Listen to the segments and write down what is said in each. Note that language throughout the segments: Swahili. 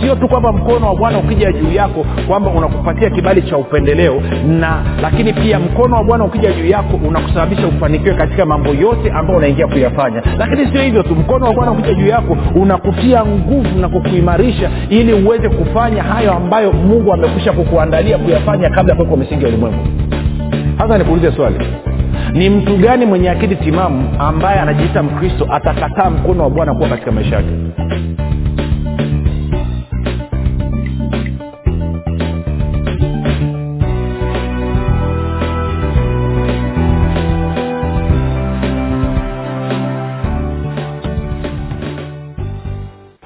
sio tu kwamba mkono wa bwana ukija juu yako kwamba unakupatia kibali cha upendeleo na lakini pia mkono wa bwana ukija juu yako unakusababisha ufanikiwe katika mambo yote ambayo unaingia kuyafanya. Lakini sio hivyo tu mkono wa bwana ukija juu yako unakutia nguvu na kukuimarisha ili uweze kufanya hayo ambayo mungu amekwisha kukuandalia kuyafanya kabla ya kuwekwa misingi ya ulimwengu. Sasa nikuulize swali. Ni mtu gani mwenye akili timamu ambaye anajiita mkristo atakataa mkono wa bwana kuwa katika maisha yake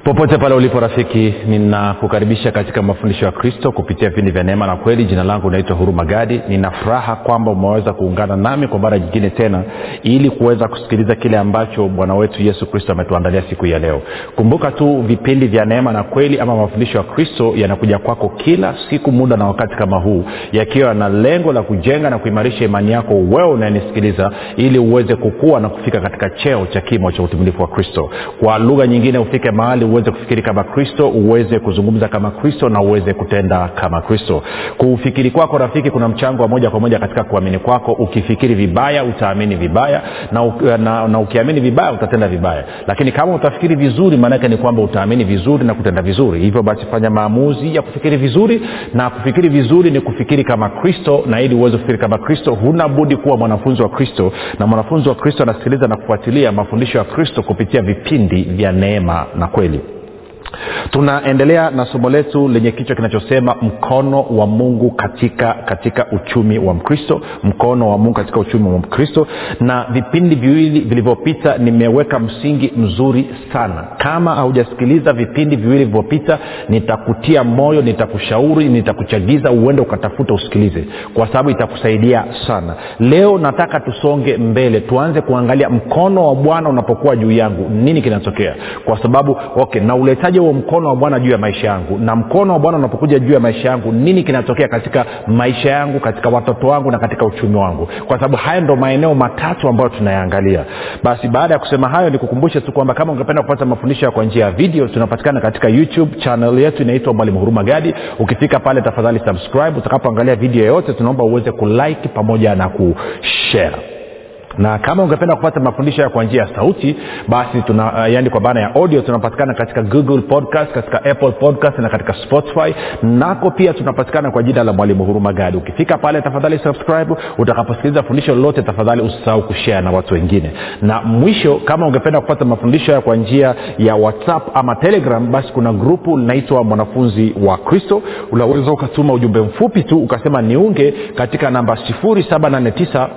popote pale ulipo rafiki ninakukaribisha katika mafundisho ya kristo kupitia vipindi vya neema na kweli. Jina langu naitwa huruma gadi. Nina furaha kwamba umeweza kuungana nami kwa mara nyingine tena ili kuweza kusikiliza kile ambacho bwana wetu yesu kristo ametuandalia siku ya leo. Kumbuka tu vipindi vya neema na kweli ama mafundisho ya kristo yanakuja kwako kila siku muda na wakati kama huu yakiwa na lengo la kujenga na kuimarisha imani yako wewe unayenisikiliza ili uweze kukua na kufika katika cheo cha kimo cha utumilifu wa kristo. Kwa lugha nyingine ufike mahali uweze kufikiri kama kristo uweze kuzungumza kama kristo na uweze kutenda kama kristo. Kufikiri kwako rafiki kuna mchango wa moja kwa moja katika kuamini kwako. Ukifikiri vibaya utaamini vibaya na, na, na ukiamini vibaya utatenda vibaya. Lakini kama utafikiri vizuri maanake ni kwamba utaamini vizuri na kutenda vizuri. Hivyo basi fanya maamuzi ya kufikiri vizuri na kufikiri vizuri ni kufikiri kama kristo na ili uweze kufikiri kama kristo huna budi kuwa mwanafunzi wa kristo. Na mwanafunzi wa kristo anasikiliza na kufuatilia mafundisho ya kristo kupitia vipindi vya neema na kweli tunaendelea na somo letu lenye kichwa kinachosema mkono wa mungu katika katika uchumi wa mkristo. Mkono wa mungu katika uchumi wa mkristo. Na vipindi viwili vilivyopita nimeweka msingi mzuri sana. Kama haujasikiliza vipindi viwili vilivyopita nitakutia moyo nitakushauri nitakuchagiza uende ukatafuta usikilize kwa sababu itakusaidia sana. Leo nataka tusonge mbele tuanze kuangalia mkono wa bwana unapokuwa juu yangu. Nini kinatokea? Kwa sababu okay na uletaje huo mkono wa bwana juu ya maisha yangu. Na mkono wa bwana unapokuja juu ya maisha yangu nini kinatokea katika maisha yangu katika watoto wangu na katika uchumi wangu? Kwa sababu haya ndo maeneo matatu ambayo tunayaangalia. Basi baada ya kusema hayo nikukumbushe tu kwamba kama ungependa kupata mafundisho kwa njia ya video tunapatikana katika youtube channel yetu inaitwa mwalimu huruma gadi. Ukifika pale tafadhali subscribe. Utakapoangalia video yoyote tunaomba uweze kulike pamoja na kushare na kama ungependa kupata mafundisho ya kwa njia ya sauti basi tuna uh, yani kwa maana ya audio tunapatikana katika google podcast katika apple podcast na katika spotify. Nako pia tunapatikana kwa jina la mwalimu huruma gadi ukifika pale tafadhali subscribe. Utakaposikiliza fundisho lolote tafadhali usisahau kushea na watu wengine. Na mwisho kama ungependa kupata mafundisho ya kwa njia ya whatsapp ama telegram basi kuna grupu linaitwa mwanafunzi wa kristo. Unaweza ukatuma ujumbe mfupi tu ukasema niunge katika namba 789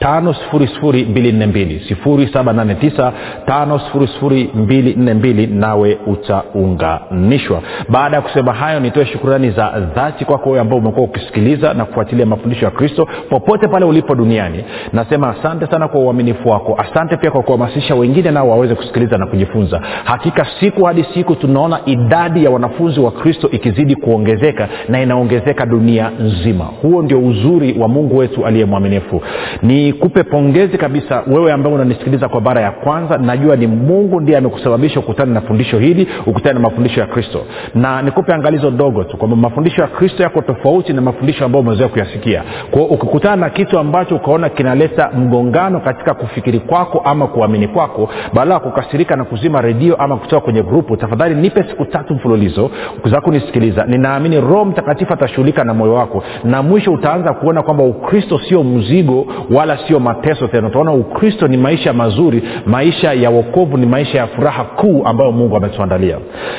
52 nawe utaunganishwa. Baada ya kusema hayo nitoe shukurani za dhati kwako wewe ambao umekuwa ukisikiliza na kufuatilia mafundisho ya kristo popote pale ulipo duniani. Nasema asante sana kwa uaminifu wako. Asante pia kwa kuhamasisha wengine nao waweze kusikiliza na kujifunza. Hakika siku hadi siku tunaona idadi ya wanafunzi wa kristo ikizidi kuongezeka na inaongezeka dunia nzima. Huo ndio uzuri wa mungu wetu aliye mwaminifu. Ni nikupe pongezi kabisa wewe ambao unanisikiliza kwa mara ya kwanza. Najua ni mungu ndiye amekusababisha ukutane na fundisho hili ukutane na mafundisho ya kristo. Na nikupe angalizo dogo tu kwamba mafundisho ya kristo yako tofauti na mafundisho ambayo umezoea kuyasikia. Kwao ukikutana na kitu ambacho ukaona kinaleta mgongano katika kufikiri kwako ama kuamini kwako baada ya kukasirika na kuzima redio ama kutoka kwenye grupu tafadhali nipe siku tatu mfululizo za kunisikiliza. Ninaamini roho mtakatifu atashughulika na moyo wako. Na mwisho utaanza kuona kwamba ukristo sio mzigo wala sio mateso tena. Utaona ukristo ni maisha mazuri maisha ya wokovu ni maisha ya furaha kuu ambayo mungu ametuandalia.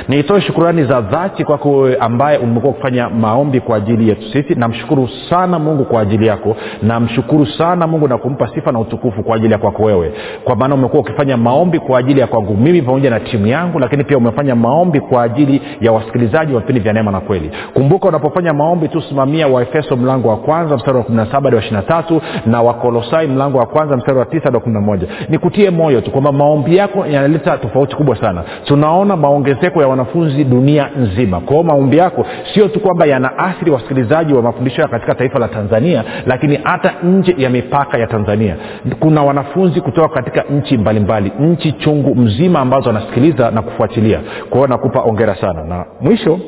Niitoe shukurani za dhati kwako wewe ambaye umekuwa kufanya maombi kwa ajili yetu sisi. Namshukuru sana mungu kwa ajili yako. Namshukuru sana mungu na kumpa sifa na utukufu kwa ajili ya kwako wewe. Kwa maana umekuwa ukifanya maombi kwa ajili ya kwangu mimi pamoja na timu yangu lakini pia umefanya maombi kwa ajili ya wasikilizaji wa vipindi vya neema na kweli. Kumbuka unapofanya maombi tu simamia waefeso mlango wa kwanza mstari wa 17 hadi wa 23 na wakolos wakolosai mlango wa kwanza mstari wa tisa hadi kumi na moja. Nikutie moyo tu kwamba maombi yako yanaleta tofauti kubwa sana. Tunaona maongezeko ya wanafunzi dunia nzima. Kwao maombi yako sio tu kwamba yanaathiri wasikilizaji wa mafundisho katika taifa la tanzania lakini hata nje ya mipaka ya tanzania. Kuna wanafunzi kutoka katika nchi mbalimbali nchi chungu mzima ambazo wanasikiliza na kufuatilia. Kwao nakupa ongera sana. Na mwisho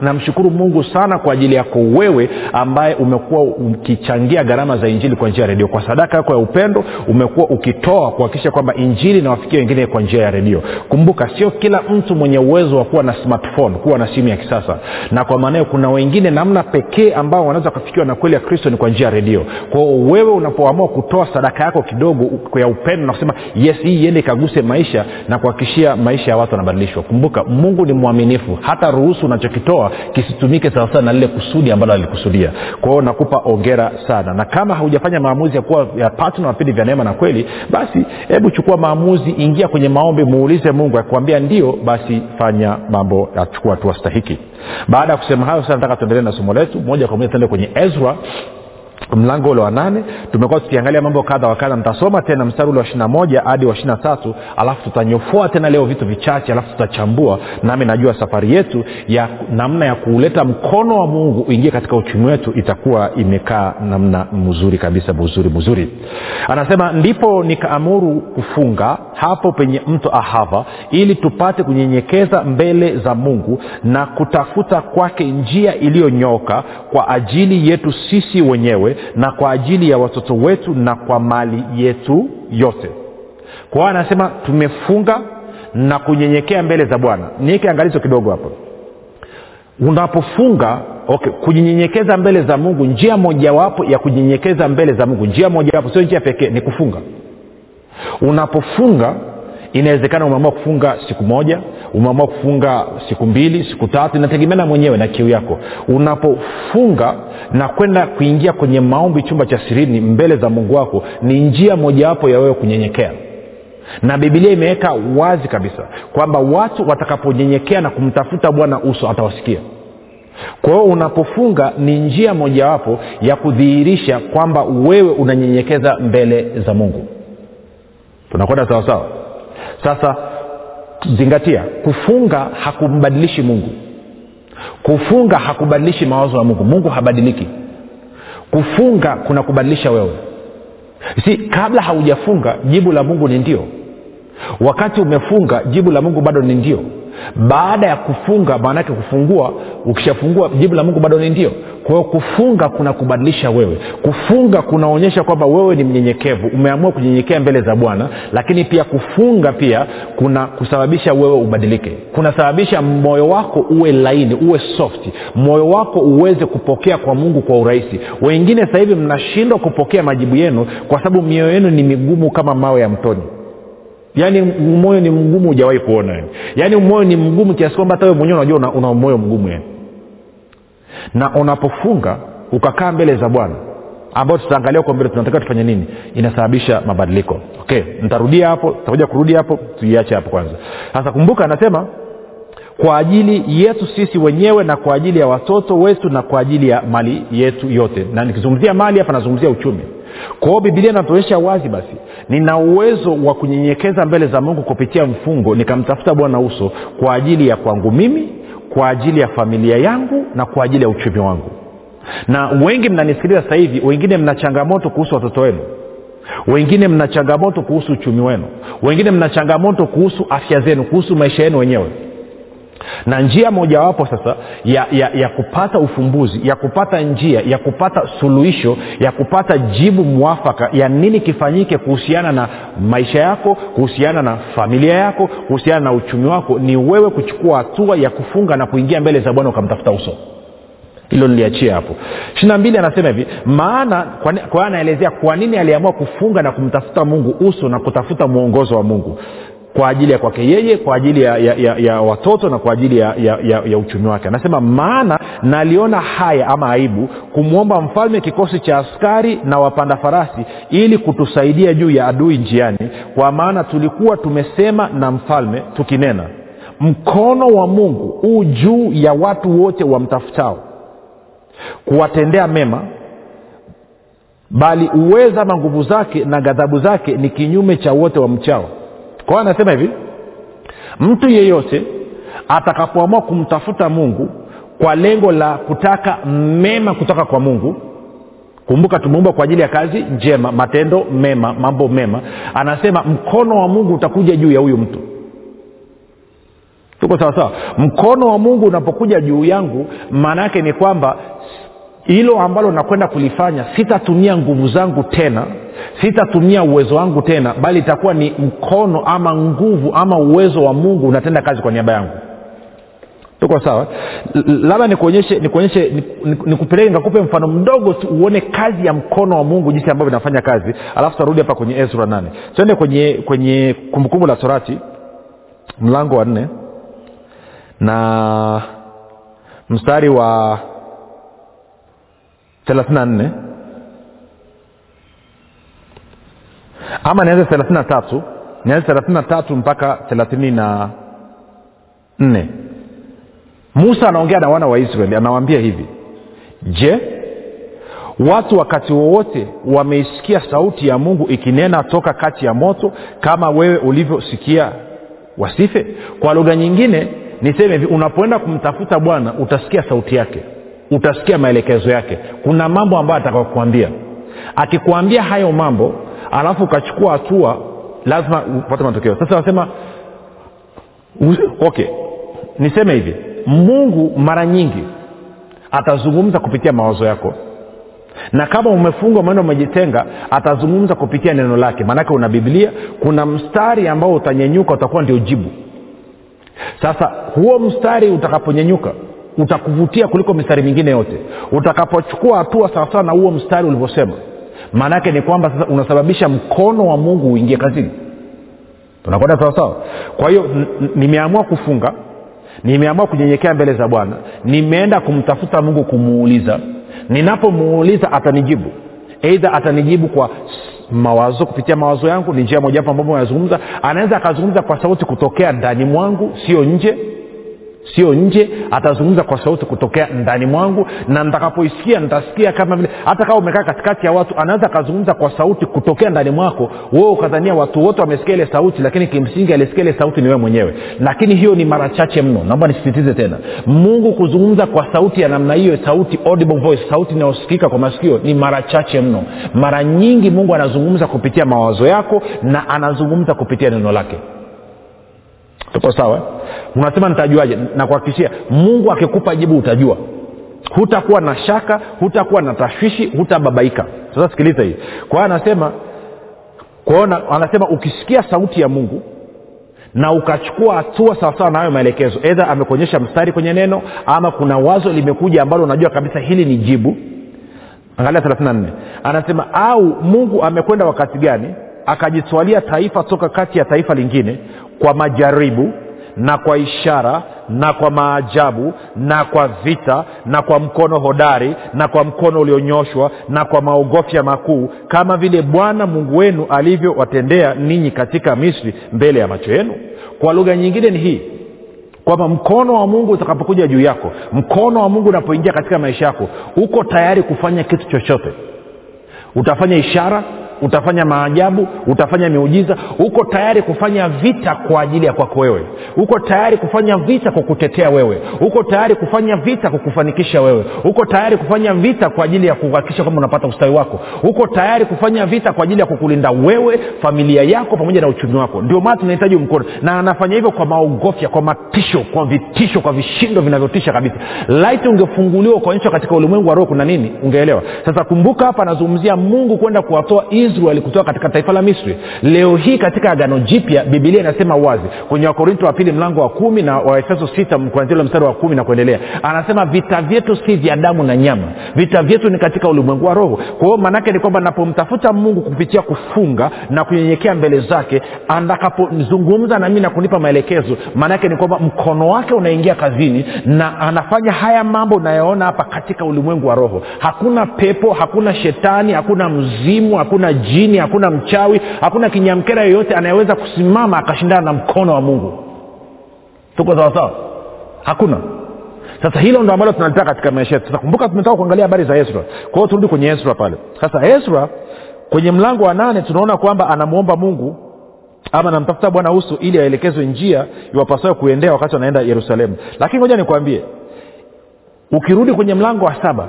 namshukuru mungu sana kwa ajili yako wewe ambaye umekuwa ukichangia gharama za injili kwa njia ya redio. Kwa sadaka yako ya upendo umekuwa ukitoa kuhakikisha kwamba injili inawafikia wengine kwa njia ya redio. Kumbuka sio kila mtu mwenye uwezo wa kuwa na smartphone kuwa na simu ya kisasa. Na kwa maanao kuna wengine namna pekee ambao wanaweza kufikiwa na kweli ya kristo ni kwa njia ya redio. Kwao wewe unapoamua kutoa sadaka yako kidogo ya upendo na kusema yes hii iende ikaguse maisha na kuhakikishia maisha ya watu wanabadilishwa kumbuka mungu ni mwaminifu. Hata ruhusu unachokitoa kisitumike sawasawa na lile kusudi ambalo alikusudia. Kwa hiyo nakupa ongera sana. Na kama haujafanya maamuzi ya kuwa ya patna vipindi vya neema na kweli basi hebu chukua maamuzi ingia kwenye maombi muulize mungu akuambia ndio basi fanya mambo achukua hatua stahiki. Baada ya kusema hayo sasa nataka tuendelee na somo letu. Moja kwa moja tuende kwenye ezra mlango ule wa nane. Tumekuwa tukiangalia mambo kadha wa kadha. Nitasoma tena mstari ule wa ishina moja hadi wa ishina tatu alafu tutanyofoa tena leo vitu vichache alafu tutachambua. Nami najua safari yetu ya namna ya kuuleta mkono wa mungu uingie katika uchumi wetu itakuwa imekaa namna mzuri kabisa mzuri mzuri. Anasema ndipo nikaamuru kufunga hapo penye mto ahava ili tupate kunyenyekeza mbele za mungu na kutafuta kwake njia iliyonyoka kwa ajili yetu sisi wenyewe na kwa ajili ya watoto wetu na kwa mali yetu yote. Kwa hiyo anasema tumefunga na kunyenyekea mbele za bwana. Niweke angalizo kidogo hapo. Unapofunga okay kujinyenyekeza mbele za mungu njia mojawapo ya kunyenyekeza mbele za mungu njia mojawapo sio njia pekee ni kufunga. Unapofunga inawezekana umeamua kufunga siku moja umeamua kufunga siku mbili siku tatu inategemeana mwenyewe na kiu yako. Unapofunga na kwenda kuingia kwenye maombi chumba cha sirini mbele za mungu wako ni njia mojawapo ya wewe kunyenyekea. Na bibilia imeweka wazi kabisa kwamba watu watakaponyenyekea na kumtafuta bwana uso atawasikia. Kwa hiyo unapofunga ni njia mojawapo ya kudhihirisha kwamba wewe unanyenyekeza mbele za mungu. Tunakwenda sawasawa sasa zingatia kufunga hakumbadilishi mungu. Kufunga hakubadilishi mawazo ya mungu. Mungu habadiliki. Kufunga kuna kubadilisha wewe. Si kabla haujafunga jibu la mungu ni ndio. Wakati umefunga jibu la mungu bado ni ndio baada ya kufunga maanaake kufungua ukishafungua jibu la mungu bado ni ndio. Kwa hiyo kufunga kuna kubadilisha wewe. Kufunga kunaonyesha kwamba wewe ni mnyenyekevu. Umeamua kunyenyekea mbele za bwana lakini pia kufunga pia kuna kusababisha wewe ubadilike. Kunasababisha moyo wako uwe laini uwe soft. Moyo wako uweze kupokea kwa mungu kwa urahisi. Wengine sasa hivi mnashindwa kupokea majibu yenu kwa sababu mioyo yenu ni migumu kama mawe ya mtoni yaani moyo ni mgumu hujawahi kuona yani yaani moyo ni mgumu kiasi kwamba hata mwenyewe unajua una, una moyo mgumu yani na unapofunga ukakaa mbele za bwana ambao tutaangalia huko mbele tunatakiwa tufanye nini? Inasababisha mabadiliko. Okay nitarudia hapo tutakuja kurudi hapo tuiache hapo kwanza. Sasa kumbuka anasema kwa ajili yetu sisi wenyewe na kwa ajili ya watoto wetu na kwa ajili ya mali yetu yote. Na nikizungumzia mali hapa nazungumzia uchumi kwa hiyo bibilia inatuonyesha wazi basi nina uwezo wa kunyenyekeza mbele za mungu kupitia mfungo nikamtafuta bwana uso kwa ajili ya kwangu mimi kwa ajili ya familia yangu na kwa ajili ya uchumi wangu. Na wengi mnanisikiliza sasa hivi wengine mna changamoto kuhusu watoto wenu. Wengine mna changamoto kuhusu uchumi wenu. Wengine mna changamoto kuhusu afya zenu kuhusu maisha yenu wenyewe na njia mojawapo sasa ya, ya, ya kupata ufumbuzi ya kupata njia ya kupata suluhisho ya kupata jibu mwafaka ya nini kifanyike kuhusiana na maisha yako kuhusiana na familia yako kuhusiana na uchumi wako ni wewe kuchukua hatua ya kufunga na kuingia mbele za bwana ukamtafuta uso. Hilo niliachia hapo. Ishirina mbili anasema hivi maana kwa hiyo anaelezea kwa nini aliamua kufunga na kumtafuta mungu uso na kutafuta mwongozo wa mungu kwa ajili ya kwake yeye kwa ajili ya, ya, ya, ya watoto na kwa ajili ya, ya, ya, ya uchumi wake. Anasema maana naliona haya ama aibu kumwomba mfalme kikosi cha askari na wapanda farasi ili kutusaidia juu ya adui njiani kwa maana tulikuwa tumesema na mfalme tukinena mkono wa mungu huu juu ya watu wote wamtafutao kuwatendea mema bali uweza ama nguvu zake na ghadhabu zake ni kinyume cha wote wa mchao kwa anasema hivi mtu yeyote atakapoamua kumtafuta mungu kwa lengo la kutaka mema kutoka kwa mungu kumbuka tumeumbwa kwa ajili ya kazi njema matendo mema mambo mema anasema mkono wa mungu utakuja juu ya huyu mtu. Tuko sawasawa mkono wa mungu unapokuja juu yangu maana yake ni kwamba hilo ambalo nakwenda kulifanya sitatumia nguvu zangu tena sitatumia uwezo wangu tena bali itakuwa ni mkono ama nguvu ama uwezo wa mungu unatenda kazi kwa niaba yangu. Tuko sawa? Labda nikuonyeshe nikuonyeshe nikupeleke nikakupe mfano mdogo tu uone kazi ya mkono wa mungu jinsi ambavyo inafanya kazi. Alafu tutarudi hapa kwenye ezra nane. Tuende kwenye kwenye kumbukumbu la torati mlango wa nne na mstari wa thelathini na nne ama nianze thelathini na tatu nianze thelathini na tatu mpaka thelathini na nne. Musa anaongea na wana wa israeli anawaambia hivi. Je watu wakati wowote wameisikia sauti ya mungu ikinena toka kati ya moto kama wewe ulivyosikia? Wasife. Kwa lugha nyingine niseme hivi unapoenda kumtafuta bwana utasikia sauti yake. Utasikia maelekezo yake. Kuna mambo ambayo atakakuambia akikuambia hayo mambo alafu ukachukua hatua lazima upate matokeo. Sasa nasema okay niseme hivi mungu mara nyingi atazungumza kupitia mawazo yako. Na kama umefungwa maneno umejitenga atazungumza kupitia neno lake. Maanake una biblia kuna mstari ambao utanyenyuka utakuwa ndio jibu. Sasa huo mstari utakaponyenyuka utakuvutia kuliko mistari mingine yote. Utakapochukua hatua sawasawa na huo mstari ulivyosema maana yake ni kwamba sasa unasababisha mkono wa mungu uingie kazini. Tunakwenda sawasawa kwa hiyo nimeamua kufunga nimeamua kunyenyekea mbele za bwana nimeenda kumtafuta mungu kumuuliza. Ninapomuuliza atanijibu. Eidha atanijibu kwa mawazo kupitia mawazo yangu ni njia mojawapo ambapo anazungumza anaweza akazungumza kwa sauti kutokea ndani mwangu sio nje sio nje atazungumza kwa sauti kutokea ndani mwangu na nitakapoisikia nitasikia kama vile hata kama umekaa katikati ya watu anaweza akazungumza kwa sauti kutokea ndani mwako. Wewe ukadhania watu wote wamesikia ile sauti lakini kimsingi alisikia ile sauti ni wewe mwenyewe. Lakini hiyo ni mara chache mno. Naomba nisisitize tena. Mungu kuzungumza kwa sauti ya namna hiyo sauti audible voice sauti inayosikika kwa masikio ni mara chache mno. Mara nyingi mungu anazungumza kupitia mawazo yako na anazungumza kupitia neno lake tuko sawa unasema nitajuaje? Nakuhakikishia mungu akikupa jibu utajua. Hutakuwa na shaka hutakuwa na tashwishi hutababaika. Sasa sikiliza hii. Kwa anasema kwaona anasema ukisikia sauti ya mungu na ukachukua hatua sawasawa na hayo maelekezo edha amekuonyesha mstari kwenye neno ama kuna wazo limekuja ambalo unajua kabisa hili ni jibu. Angalia 34 anasema au mungu amekwenda wakati gani akajitwalia taifa toka kati ya taifa lingine kwa majaribu na kwa ishara na kwa maajabu na kwa vita na kwa mkono hodari na kwa mkono ulionyoshwa na kwa maogofya makuu kama vile bwana mungu wenu alivyowatendea ninyi katika misri mbele ya macho yenu. Kwa lugha nyingine ni hii kwamba mkono wa mungu utakapokuja juu yako mkono wa mungu unapoingia katika maisha yako uko tayari kufanya kitu chochote. Utafanya ishara utafanya maajabu utafanya miujiza uko tayari kufanya vita kwa ajili ya kwako wewe. Uko tayari kufanya vita kutetea wewe. Uko tayari kufanya vita kwa kufanikisha wewe. Uko tayari kufanya vita kwa ajili ya kuhakikisha kwamba unapata ustawi wako. Uko tayari kufanya vita kwa ajili ya kukulinda wewe familia yako pamoja na uchumi wako. Ndio maana tunahitaji mkono. Na anafanya hivyo kwa maogofya kwa matisho kwa vitisho kwa vishindo vinavyotisha kabisa. Laiti ungefunguliwa ukaonyeshwa katika ulimwengu wa roho kuna nini ungeelewa. Sasa kumbuka hapa anazungumzia mungu kwenda kuwatoa israeli kutoka katika taifa la misri. Leo hii katika agano jipya bibilia inasema wazi kwenye wakorinto wa pili mlango wa kumi na waefeso sita kuanzia mstari wa kumi na kuendelea anasema vita vyetu si vya damu na nyama. Vita vyetu ni katika ulimwengu wa roho. Kwa hiyo maanaake ni kwamba napomtafuta mungu kupitia kufunga na kunyenyekea mbele zake atakapozungumza nami na kunipa maelekezo maanaake ni kwamba mkono wake unaingia kazini na anafanya haya mambo unayoona hapa katika ulimwengu wa roho. Hakuna pepo hakuna shetani hakuna mzimu hakuna jini hakuna mchawi hakuna kinyamkera yoyote anayeweza kusimama akashindana na mkono wa mungu. Tuko sawasawa hakuna. Sasa hilo ndo ambalo tunalitaka katika maisha yetu. Sasa kumbuka tumetoka kuangalia habari za esra kwa hiyo turudi kwenye esra pale. Sasa esra kwenye mlango wa nane tunaona kwamba anamwomba mungu ama namtafuta bwana uso ili aelekezwe njia iwapasayo kuendea wakati anaenda yerusalemu. Lakini moja nikwambie ukirudi kwenye mlango wa saba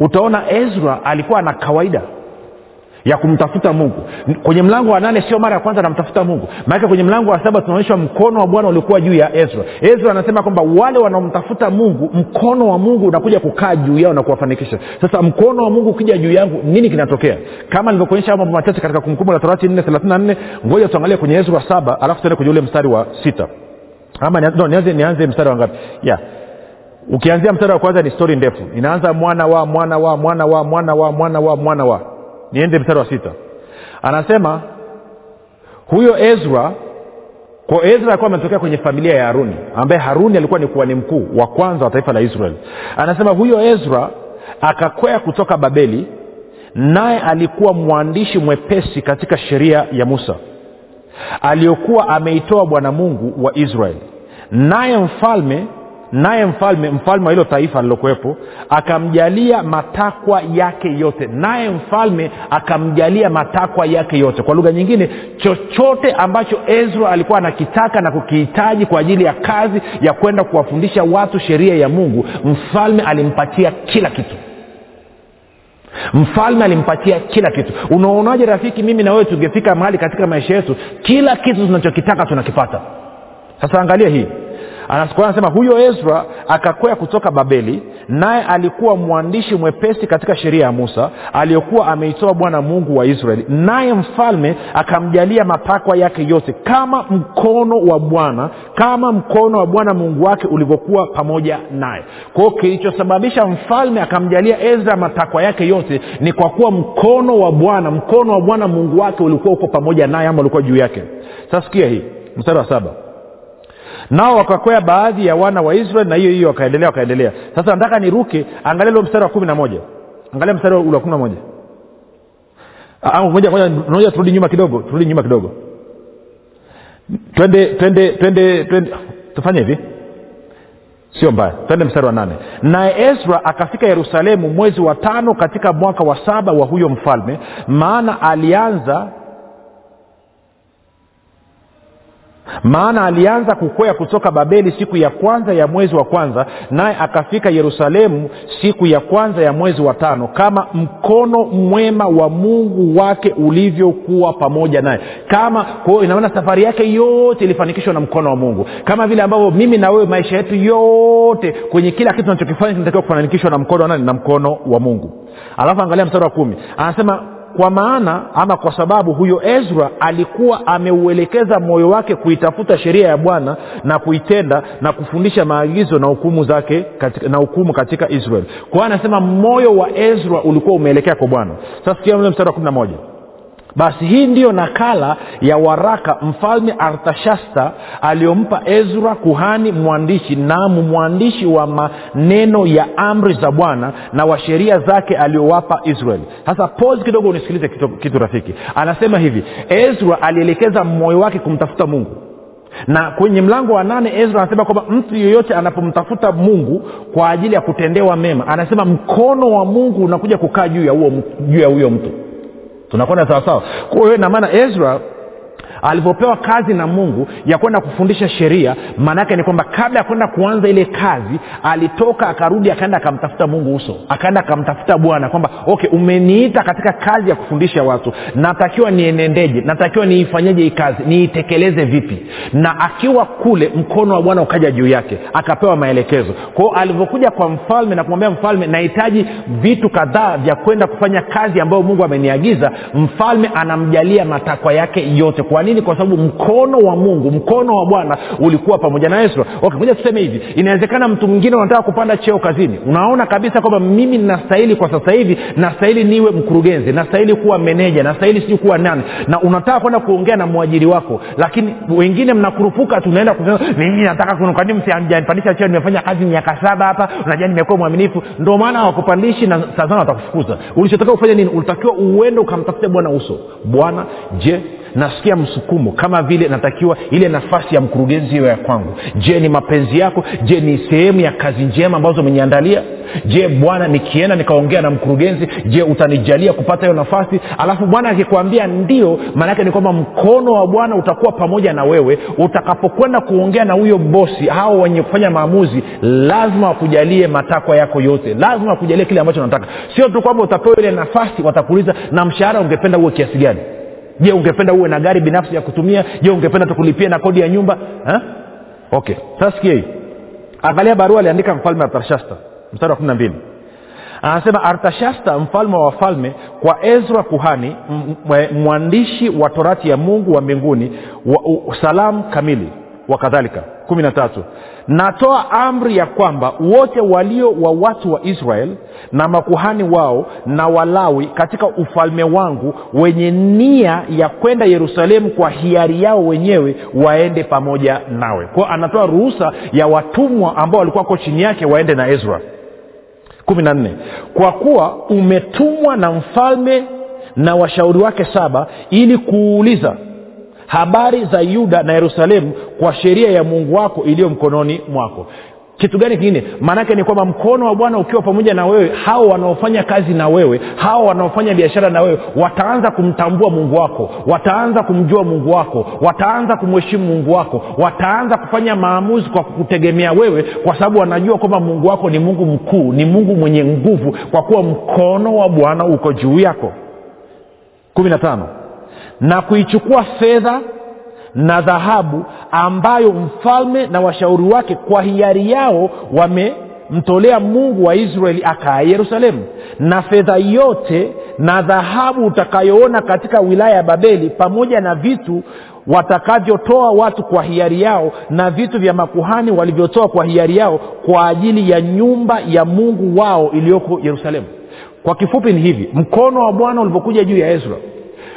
utaona ezra alikuwa na kawaida ya kumtafuta mungu. Kwenye mlango wa nane sio mara ya kwanza anamtafuta mungu. Maanake kwenye mlango wa saba tunaonyeshwa mkono wa bwana ulikuwa juu ya ezra. Ezra anasema kwamba wale wanaomtafuta mungu mkono wa mungu unakuja kukaa juu yao na kuwafanikisha. Sasa mkono wa mungu ukija juu yangu nini kinatokea? Kama nilivyokuonyesha mambo machache katika kumkumbu la torati nne thelathini na nne ngoja tuangalie kwenye ezra saba alafu tuende kwenye ule mstari wa sita. Ama no, nianze, nianze mstari wa ngapi? Yeah ukianzia mstari wa kwanza ni stori ndefu. Inaanza mwana wa mwana wa mwana wa mwana wa mwana wa mwana wa niende mstari wa sita. Anasema huyo ezra kwa ezra alikuwa ametokea kwenye familia ya haruni ambaye haruni alikuwa ni kuhani mkuu wa kwanza wa taifa la israeli anasema huyo ezra akakwea kutoka babeli naye alikuwa mwandishi mwepesi katika sheria ya musa aliyokuwa ameitoa bwana mungu wa israeli naye mfalme naye mfalme mfalme wa hilo taifa lilokuwepo akamjalia matakwa yake yote. Naye mfalme akamjalia matakwa yake yote. Kwa lugha nyingine chochote ambacho ezra alikuwa anakitaka na kukihitaji kwa ajili ya kazi ya kwenda kuwafundisha watu sheria ya mungu mfalme alimpatia kila kitu. Mfalme alimpatia kila kitu. Unaonaje rafiki mimi na wewe tungefika mahali katika maisha yetu kila kitu tunachokitaka tunakipata? Sasa angalia hii anasema huyo ezra akakwea kutoka babeli naye alikuwa mwandishi mwepesi katika sheria ya musa aliyokuwa ameitoa bwana mungu wa israeli. Naye mfalme akamjalia matakwa yake yote kama mkono wa bwana kama mkono wa bwana mungu wake ulivyokuwa pamoja naye. Kwao kilichosababisha mfalme akamjalia ezra matakwa yake yote ni kwa kuwa mkono wa bwana mkono wa bwana mungu wake ulikuwa uko pamoja naye ama ulikuwa juu yake. Sasa hii mstari wa saba nao wakakwea baadhi ya wana wa israeli na hiyo hiyo wakaendelea wakaendelea. Sasa nataka niruke angalia lo mstari wa kumi na moja. Angalia mstari wa kumi na moja. Moja moja turudi nyuma kidogo turudi nyuma kidogo. Twende twende twende twende. Tufanye hivi. Sio mbaya. Twende mstari wa nane. Naye ezra akafika yerusalemu mwezi wa tano katika mwaka wa saba wa huyo mfalme maana alianza maana alianza kukwea kutoka babeli siku ya kwanza ya mwezi wa kwanza naye akafika yerusalemu siku ya kwanza ya mwezi wa tano kama mkono mwema wa mungu wake ulivyokuwa pamoja naye. Kama kwao inaona safari yake yote ilifanikishwa na mkono wa mungu. Kama vile ambavyo mimi na wewe maisha yetu yote kwenye kila kitu tunachokifanya kinatakiwa kufanikishwa na mkono wa nani? Na mkono wa mungu. Alafu angalia mstari wa kumi. Anasema kwa maana ama kwa sababu huyo ezra alikuwa ameuelekeza moyo wake kuitafuta sheria ya bwana na kuitenda na kufundisha maagizo na hukumu zake katika, na hukumu katika israel. Kwa hiyo anasema moyo wa ezra ulikuwa umeelekea kwa bwana. Sasa sikia mstari wa kumi na moja basi hii ndiyo nakala ya waraka mfalme artashasta aliyompa ezra kuhani mwandishi namu mwandishi wa maneno ya amri za bwana na wa sheria zake aliyowapa israeli. Sasa pos kidogo unisikilize kitu, kitu rafiki. Anasema hivi ezra alielekeza moyo wake kumtafuta mungu. Na kwenye mlango wa nane ezra anasema kwamba mtu yeyote anapomtafuta mungu kwa ajili ya kutendewa mema anasema mkono wa mungu unakuja kukaa juu ya huyo mtu tunakwenda sawasawa kwa hiyo inamaana ezra alivyopewa kazi na mungu ya kwenda kufundisha sheria maanaake ni kwamba kabla ya kwenda kuanza ile kazi alitoka akarudi akaenda akamtafuta mungu uso akaenda akamtafuta bwana kwamba okay umeniita katika kazi ya kufundisha watu natakiwa nienendeje natakiwa niifanyeje hii kazi niitekeleze vipi? Na akiwa kule mkono wa bwana ukaja juu yake akapewa maelekezo. Kwao alivyokuja kwa mfalme na kumwambia mfalme nahitaji vitu kadhaa vya kwenda kufanya kazi ambayo mungu ameniagiza mfalme anamjalia matakwa yake yote. Kwa kwa sababu mkono wa mungu mkono wa bwana ulikuwa pamoja na yesu. Okay moja tuseme hivi. Inawezekana mtu mwingine unataka kupanda cheo kazini. Unaona kabisa kwamba mimi nastahili kwa sasa hivi nastahili niwe mkurugenzi nastahili kuwa meneja nastahili sijui kuwa nani. Na unataka kwenda kuongea na mwajiri wako lakini wengine mnakurupuka tunaenda mimi nataka kwani msijanipandisha cheo nimefanya kazi miaka saba hapa unajua nimekuwa mwaminifu. Ndio maana hawakupandishi na sazana watakufukuza. Ulichotakiwa kufanya nini? Ulitakiwa uende ukamtafuta bwana uso. Bwana je nasikia msukumo kama vile natakiwa ile nafasi ya mkurugenzi hiyo ya kwangu. Je ni mapenzi yako? Je ni sehemu ya kazi njema ambazo umeniandalia? Je bwana nikienda nikaongea na mkurugenzi je utanijalia kupata hiyo nafasi? Alafu bwana akikwambia ndio maanake ni kwamba mkono wa bwana utakuwa pamoja na wewe. Utakapokwenda kuongea na huyo bosi hao wenye kufanya maamuzi lazima wakujalie matakwa yako yote. Lazima wakujalie kile ambacho nataka sio tu kwamba utapewa ile nafasi watakuuliza na mshahara ungependa huo kiasi gani je ungependa uwe na gari binafsi ya kutumia? Je ungependa tukulipie na kodi ya nyumba? Ha? okay sasa sikia hii. Angalia barua aliandika mfalme artashasta mstari wa kumi na mbili. Anasema artashasta mfalme wa wafalme kwa ezra kuhani mwandishi wa torati ya mungu wa mbinguni wa, u, salamu kamili wa kadhalika kumi na tatu. Natoa amri ya kwamba wote walio wa watu wa israel na makuhani wao na walawi katika ufalme wangu wenye nia ya kwenda yerusalemu kwa hiari yao wenyewe waende pamoja nawe. Kwao anatoa ruhusa ya watumwa ambao walikuwa ko chini yake waende na ezra. Kumi na nne. Kwa kuwa umetumwa na mfalme na washauri wake saba ili kuuliza habari za yuda na yerusalemu kwa sheria ya mungu wako iliyo mkononi mwako. Kitu gani kingine? Maanake ni kwamba mkono wa bwana ukiwa pamoja na wewe hao wanaofanya kazi na wewe hao wanaofanya biashara na wewe wataanza kumtambua mungu wako wataanza kumjua mungu wako wataanza kumheshimu mungu wako wataanza kufanya maamuzi kwa kutegemea wewe kwa sababu wanajua kwamba mungu wako ni mungu mkuu ni mungu mwenye nguvu kwa kuwa mkono wa bwana uko juu yako. Kumi na tano na kuichukua fedha na dhahabu ambayo mfalme na washauri wake kwa hiari yao wamemtolea mungu wa israeli akaa yerusalemu. Na fedha yote na dhahabu utakayoona katika wilaya ya babeli pamoja na vitu watakavyotoa watu kwa hiari yao na vitu vya makuhani walivyotoa kwa hiari yao kwa ajili ya nyumba ya mungu wao iliyoko yerusalemu. Kwa kifupi ni hivi mkono wa bwana ulivyokuja juu ya ezra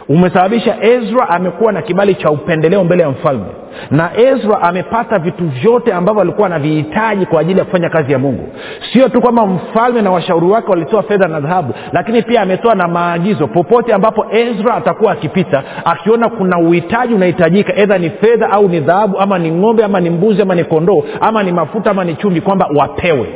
umesababisha ezra amekuwa na kibali cha upendeleo mbele ya mfalme. Na ezra amepata vitu vyote ambavyo alikuwa anavihitaji kwa ajili ya kufanya kazi ya mungu. Sio tu kwamba mfalme na washauri wake walitoa fedha na dhahabu lakini pia ametoa na maagizo. Popote ambapo ezra atakuwa akipita akiona kuna uhitaji unahitajika edha ni fedha au ni dhahabu ama ni ng'ombe ama ni mbuzi ama ni kondoo ama ni mafuta ama ni chumvi kwamba wapewe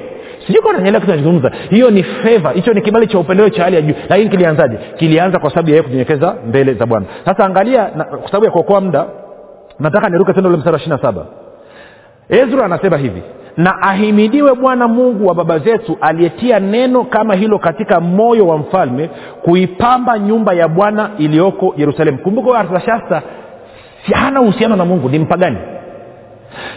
sijui kwa nanyelea kitu nachozungumza hiyo ni feva hicho ni kibali cha upendeleo cha hali ya juu. Lakini kilianzaje? Kilianza kwa sababu ya yeye kunyenyekeza mbele za bwana. Sasa angalia kwa sababu ya kuokoa muda nataka niruke tendo ule mstari wa ishiri saba. Ezra anasema hivi na ahimidiwe bwana mungu wa baba zetu aliyetia neno kama hilo katika moyo wa mfalme kuipamba nyumba ya bwana iliyoko yerusalemu. Kumbuka artashasta hana uhusiano na mungu ni mpagani.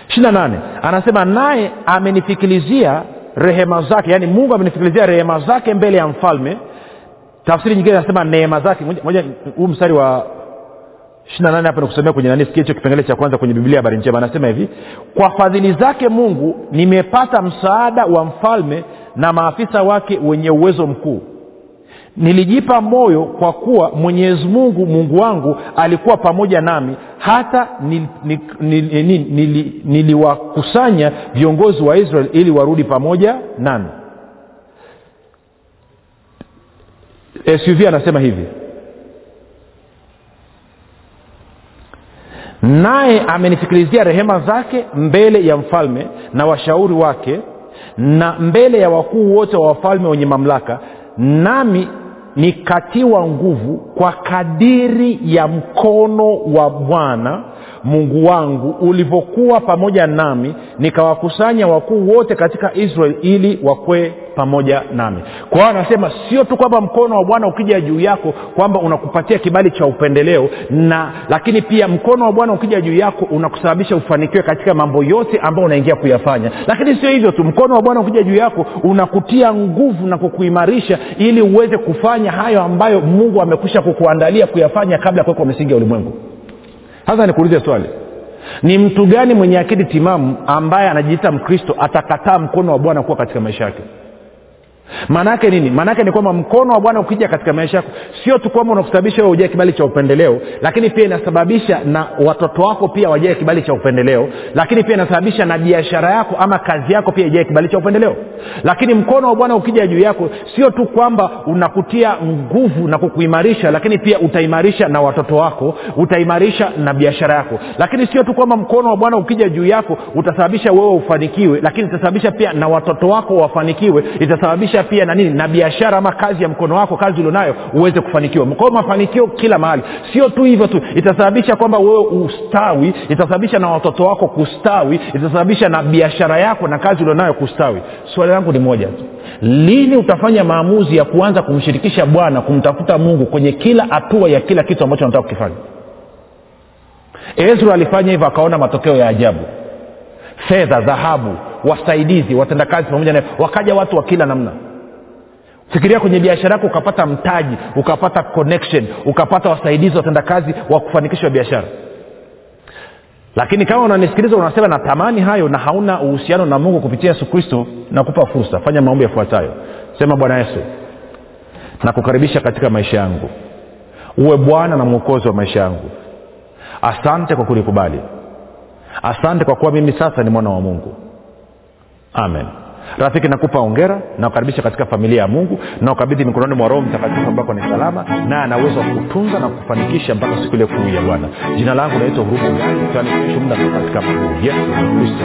Ishiri na nane anasema naye amenifikilizia rehema zake yaani mungu amenisikilizia rehema zake mbele ya mfalme. Tafsiri nyingine anasema neema zake. Moja huu mstari wa ishiri nane hapa nikusomea kwenye nani hicho kipengele cha kwanza kwenye biblia habari njema. Anasema hivi kwa fadhili zake mungu nimepata msaada wa mfalme na maafisa wake wenye uwezo mkuu nilijipa moyo kwa kuwa mwenyezi mungu mungu wangu alikuwa pamoja nami. Hata niliwakusanya nil, nil, nili viongozi wa israel ili warudi pamoja nami. Suv anasema hivi. Naye amenisikilizia rehema zake mbele ya mfalme na washauri wake na mbele ya wakuu wote wa wafalme wenye mamlaka nami nikatiwa nguvu kwa kadiri ya mkono wa bwana mungu wangu ulivyokuwa pamoja nami nikawakusanya wakuu wote katika israel ili wakwee pamoja nami. Kwa hiyo anasema sio tu kwamba mkono wa bwana ukija juu yako kwamba unakupatia kibali cha upendeleo na lakini pia mkono wa bwana ukija juu yako unakusababisha ufanikiwe katika mambo yote ambayo unaingia kuyafanya. Lakini sio hivyo tu mkono wa bwana ukija juu yako unakutia nguvu na kukuimarisha ili uweze kufanya hayo ambayo mungu amekwisha kukuandalia kuyafanya kabla ya kuwekwa misingi ya ulimwengu sasa nikuulize swali. Ni mtu gani mwenye akili timamu ambaye anajiita mkristo atakataa mkono wa bwana kuwa katika maisha yake maanaake nini? Maanaake ni kwamba mkono wa bwana ukija katika maisha yako sio tu kwamba unakusababisha ujae kibali cha upendeleo lakini pia inasababisha na watoto wako pia wajae kibali cha upendeleo lakini pia inasababisha na biashara yako ama kazi yako pia ijae kibali cha upendeleo. Lakini mkono wa bwana ukija juu yako sio tu kwamba unakutia nguvu na kukuimarisha lakini pia utaimarisha na watoto wako utaimarisha na biashara yako. Lakini sio tu kwamba mkono wa bwana ukija juu yako utasababisha wewe ufanikiwe lakini itasababisha pia na watoto wako wafanikiwe itasababisha pia na nini na biashara ama kazi ya mkono wako kazi ulionayo uweze kufanikiwa. Kwao mafanikio kila mahali. Sio tu hivyo tu itasababisha kwamba wewe ustawi itasababisha na watoto wako kustawi itasababisha na biashara yako na kazi ulionayo kustawi. Swali langu ni moja tu. Lini utafanya maamuzi ya kuanza kumshirikisha bwana kumtafuta mungu kwenye kila hatua ya kila kitu ambacho anataka kukifanya? Ezra alifanya hivyo akaona matokeo ya ajabu. Fedha dhahabu wasaidizi watendakazi pamoja na wakaja watu wa kila namna fikiria kwenye biashara yako ukapata mtaji ukapata connection ukapata wasaidizi watendakazi wa kufanikisha biashara. Lakini kama unanisikiliza unasema natamani hayo na hauna uhusiano na mungu kupitia yesu kristo nakupa fursa. Fanya maombi yafuatayo. Sema bwana yesu nakukaribisha katika maisha yangu. Uwe bwana na mwokozi wa maisha yangu. Asante kwa kulikubali asante kwa kuwa mimi sasa ni mwana wa mungu. Amen rafiki nakupa ongera nakukaribisha katika familia ya mungu na ukabidhi mikononi mwa roho mtakatifu ambako ni salama naye ana uwezo wa kutunza na kufanikisha mpaka siku ile kuu ya bwana. Jina langu naitwa gani katika yesu kristo